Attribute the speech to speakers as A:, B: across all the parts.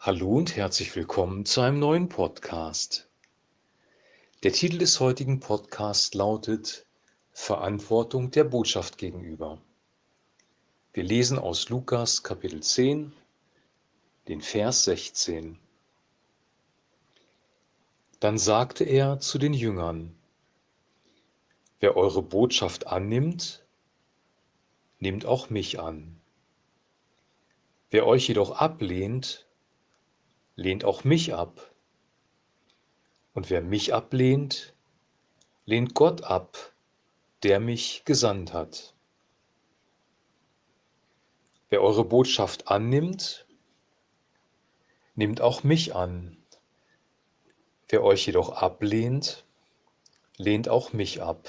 A: Hallo und herzlich willkommen zu einem neuen Podcast. Der Titel des heutigen Podcasts lautet Verantwortung der Botschaft gegenüber. Wir lesen aus Lukas Kapitel 10, den Vers 16. Dann sagte er zu den Jüngern, Wer eure Botschaft annimmt, nimmt auch mich an. Wer euch jedoch ablehnt, lehnt auch mich ab. Und wer mich ablehnt, lehnt Gott ab, der mich gesandt hat. Wer eure Botschaft annimmt, nimmt auch mich an. Wer euch jedoch ablehnt, lehnt auch mich ab.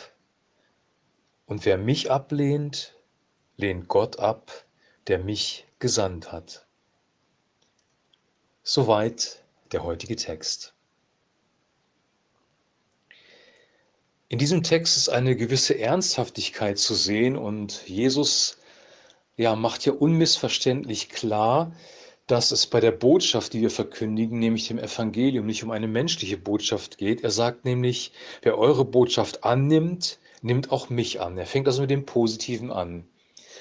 A: Und wer mich ablehnt, lehnt Gott ab, der mich gesandt hat. Soweit der heutige Text. In diesem Text ist eine gewisse Ernsthaftigkeit zu sehen und Jesus ja, macht ja unmissverständlich klar, dass es bei der Botschaft, die wir verkündigen, nämlich dem Evangelium, nicht um eine menschliche Botschaft geht. Er sagt nämlich, wer eure Botschaft annimmt, nimmt auch mich an. Er fängt also mit dem Positiven an.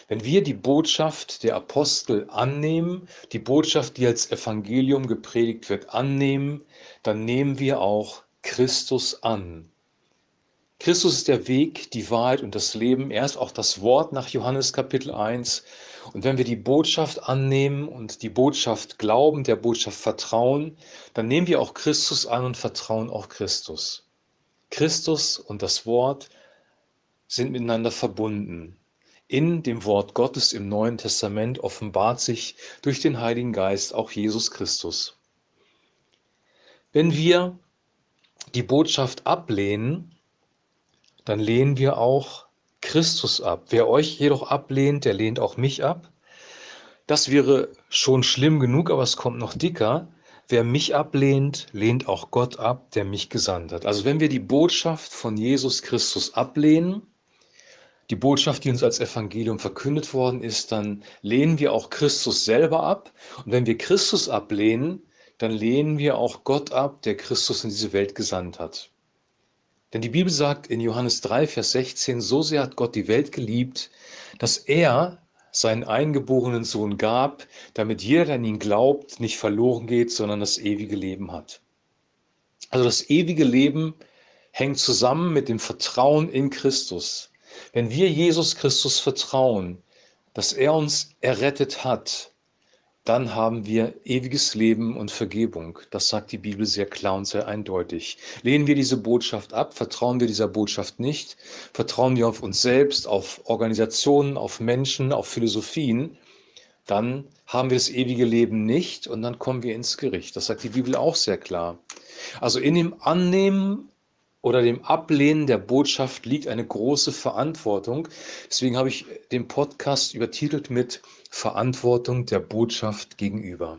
A: Wenn wir die Botschaft der Apostel annehmen, die Botschaft, die als Evangelium gepredigt wird, annehmen, dann nehmen wir auch Christus an. Christus ist der Weg, die Wahrheit und das Leben. Er ist auch das Wort nach Johannes Kapitel 1. Und wenn wir die Botschaft annehmen und die Botschaft glauben, der Botschaft vertrauen, dann nehmen wir auch Christus an und vertrauen auch Christus. Christus und das Wort sind miteinander verbunden. In dem Wort Gottes im Neuen Testament offenbart sich durch den Heiligen Geist auch Jesus Christus. Wenn wir die Botschaft ablehnen, dann lehnen wir auch Christus ab. Wer euch jedoch ablehnt, der lehnt auch mich ab. Das wäre schon schlimm genug, aber es kommt noch dicker. Wer mich ablehnt, lehnt auch Gott ab, der mich gesandt hat. Also wenn wir die Botschaft von Jesus Christus ablehnen, die Botschaft, die uns als Evangelium verkündet worden ist, dann lehnen wir auch Christus selber ab. Und wenn wir Christus ablehnen, dann lehnen wir auch Gott ab, der Christus in diese Welt gesandt hat. Denn die Bibel sagt in Johannes 3, Vers 16, so sehr hat Gott die Welt geliebt, dass er seinen eingeborenen Sohn gab, damit jeder, der an ihn glaubt, nicht verloren geht, sondern das ewige Leben hat. Also das ewige Leben hängt zusammen mit dem Vertrauen in Christus. Wenn wir Jesus Christus vertrauen, dass er uns errettet hat, dann haben wir ewiges Leben und Vergebung. Das sagt die Bibel sehr klar und sehr eindeutig. Lehnen wir diese Botschaft ab, vertrauen wir dieser Botschaft nicht, vertrauen wir auf uns selbst, auf Organisationen, auf Menschen, auf Philosophien, dann haben wir das ewige Leben nicht und dann kommen wir ins Gericht. Das sagt die Bibel auch sehr klar. Also in dem Annehmen oder dem Ablehnen der Botschaft liegt eine große Verantwortung. Deswegen habe ich den Podcast übertitelt mit Verantwortung der Botschaft gegenüber.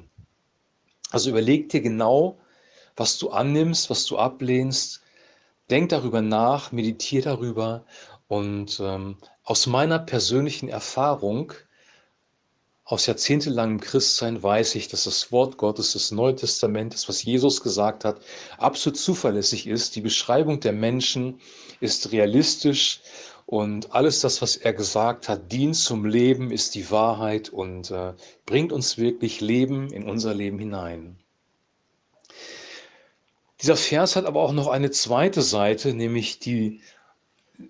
A: Also überleg dir genau, was du annimmst, was du ablehnst. Denk darüber nach, meditiere darüber. Und ähm, aus meiner persönlichen Erfahrung aus jahrzehntelangem Christsein weiß ich, dass das Wort Gottes, das Neue Testament, das, was Jesus gesagt hat, absolut zuverlässig ist. Die Beschreibung der Menschen ist realistisch und alles das, was er gesagt hat, dient zum Leben, ist die Wahrheit und äh, bringt uns wirklich Leben in unser Leben hinein. Dieser Vers hat aber auch noch eine zweite Seite, nämlich die,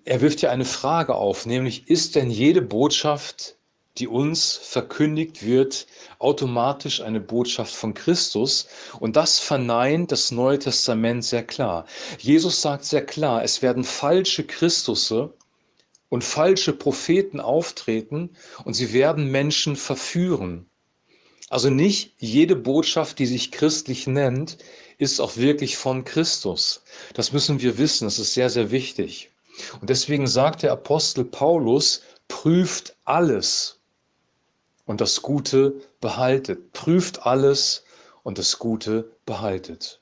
A: er wirft ja eine Frage auf, nämlich ist denn jede Botschaft die uns verkündigt wird, automatisch eine Botschaft von Christus. Und das verneint das Neue Testament sehr klar. Jesus sagt sehr klar, es werden falsche Christusse und falsche Propheten auftreten und sie werden Menschen verführen. Also nicht jede Botschaft, die sich christlich nennt, ist auch wirklich von Christus. Das müssen wir wissen, das ist sehr, sehr wichtig. Und deswegen sagt der Apostel Paulus, prüft alles und das Gute behaltet. Prüft alles und das Gute behaltet.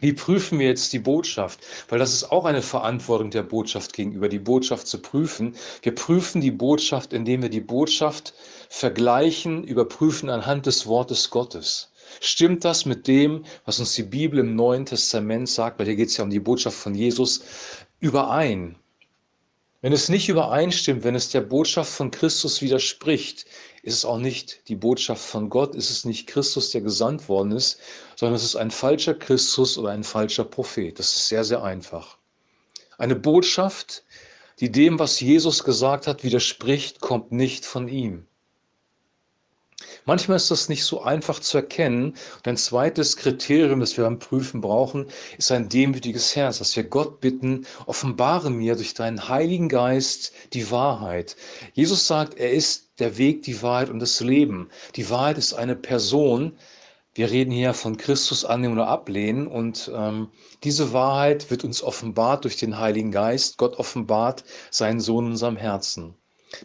A: Wie prüfen wir jetzt die Botschaft? Weil das ist auch eine Verantwortung der Botschaft gegenüber, die Botschaft zu prüfen. Wir prüfen die Botschaft, indem wir die Botschaft vergleichen, überprüfen anhand des Wortes Gottes. Stimmt das mit dem, was uns die Bibel im Neuen Testament sagt, weil hier geht es ja um die Botschaft von Jesus, überein? Wenn es nicht übereinstimmt, wenn es der Botschaft von Christus widerspricht, ist es auch nicht die Botschaft von Gott, ist es nicht Christus, der gesandt worden ist, sondern es ist ein falscher Christus oder ein falscher Prophet. Das ist sehr, sehr einfach. Eine Botschaft, die dem, was Jesus gesagt hat, widerspricht, kommt nicht von ihm. Manchmal ist das nicht so einfach zu erkennen. Und ein zweites Kriterium, das wir beim Prüfen brauchen, ist ein demütiges Herz, dass wir Gott bitten, offenbare mir durch deinen Heiligen Geist die Wahrheit. Jesus sagt, er ist der Weg, die Wahrheit und das Leben. Die Wahrheit ist eine Person. Wir reden hier von Christus annehmen oder ablehnen und ähm, diese Wahrheit wird uns offenbart durch den Heiligen Geist. Gott offenbart seinen Sohn in unserem Herzen.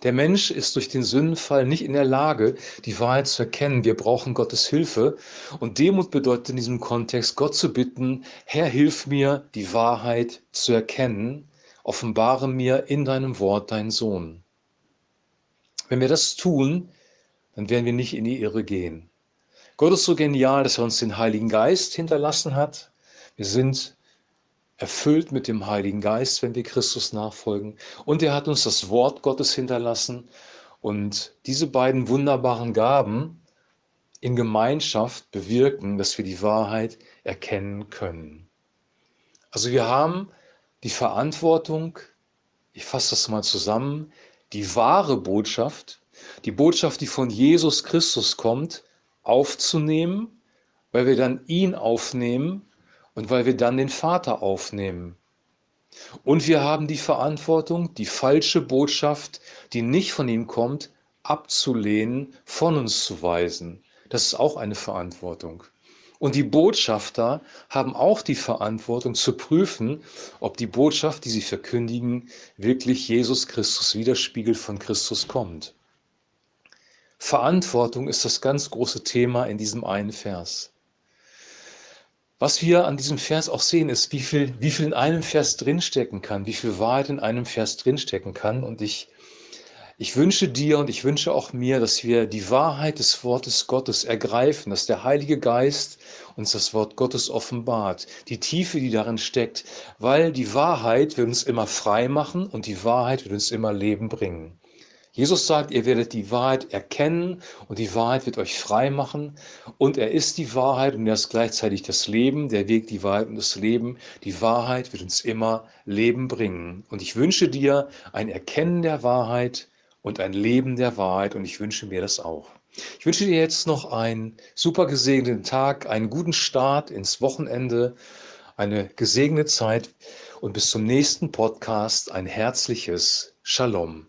A: Der Mensch ist durch den Sündenfall nicht in der Lage, die Wahrheit zu erkennen. Wir brauchen Gottes Hilfe. Und Demut bedeutet in diesem Kontext, Gott zu bitten, Herr, hilf mir, die Wahrheit zu erkennen. Offenbare mir in deinem Wort deinen Sohn. Wenn wir das tun, dann werden wir nicht in die Irre gehen. Gott ist so genial, dass er uns den Heiligen Geist hinterlassen hat. Wir sind erfüllt mit dem Heiligen Geist, wenn wir Christus nachfolgen. Und er hat uns das Wort Gottes hinterlassen. Und diese beiden wunderbaren Gaben in Gemeinschaft bewirken, dass wir die Wahrheit erkennen können. Also wir haben die Verantwortung, ich fasse das mal zusammen, die wahre Botschaft, die Botschaft, die von Jesus Christus kommt, aufzunehmen, weil wir dann ihn aufnehmen und weil wir dann den Vater aufnehmen. Und wir haben die Verantwortung, die falsche Botschaft, die nicht von ihm kommt, abzulehnen, von uns zu weisen. Das ist auch eine Verantwortung. Und die Botschafter haben auch die Verantwortung zu prüfen, ob die Botschaft, die sie verkündigen, wirklich Jesus Christus widerspiegelt, von Christus kommt. Verantwortung ist das ganz große Thema in diesem einen Vers. Was wir an diesem Vers auch sehen, ist, wie viel, wie viel in einem Vers drinstecken kann, wie viel Wahrheit in einem Vers drinstecken kann. Und ich, ich wünsche dir und ich wünsche auch mir, dass wir die Wahrheit des Wortes Gottes ergreifen, dass der Heilige Geist uns das Wort Gottes offenbart, die Tiefe, die darin steckt, weil die Wahrheit wird uns immer frei machen und die Wahrheit wird uns immer Leben bringen. Jesus sagt, ihr werdet die Wahrheit erkennen und die Wahrheit wird euch frei machen. Und er ist die Wahrheit und er ist gleichzeitig das Leben, der Weg, die Wahrheit und das Leben. Die Wahrheit wird uns immer Leben bringen. Und ich wünsche dir ein Erkennen der Wahrheit und ein Leben der Wahrheit und ich wünsche mir das auch. Ich wünsche dir jetzt noch einen super gesegneten Tag, einen guten Start ins Wochenende, eine gesegnete Zeit und bis zum nächsten Podcast ein herzliches Shalom.